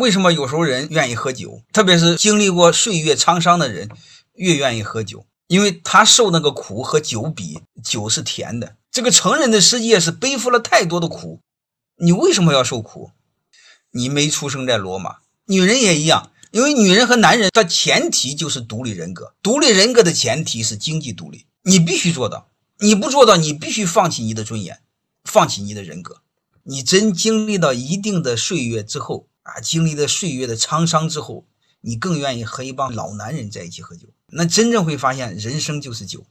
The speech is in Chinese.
为什么有时候人愿意喝酒，特别是经历过岁月沧桑的人越愿意喝酒？因为他受那个苦和酒比，酒是甜的。这个成人的世界是背负了太多的苦，你为什么要受苦？你没出生在罗马，女人也一样。因为女人和男人的前提就是独立人格，独立人格的前提是经济独立，你必须做到。你不做到，你必须放弃你的尊严，放弃你的人格。你真经历到一定的岁月之后啊，经历了岁月的沧桑之后，你更愿意和一帮老男人在一起喝酒。那真正会发现，人生就是酒。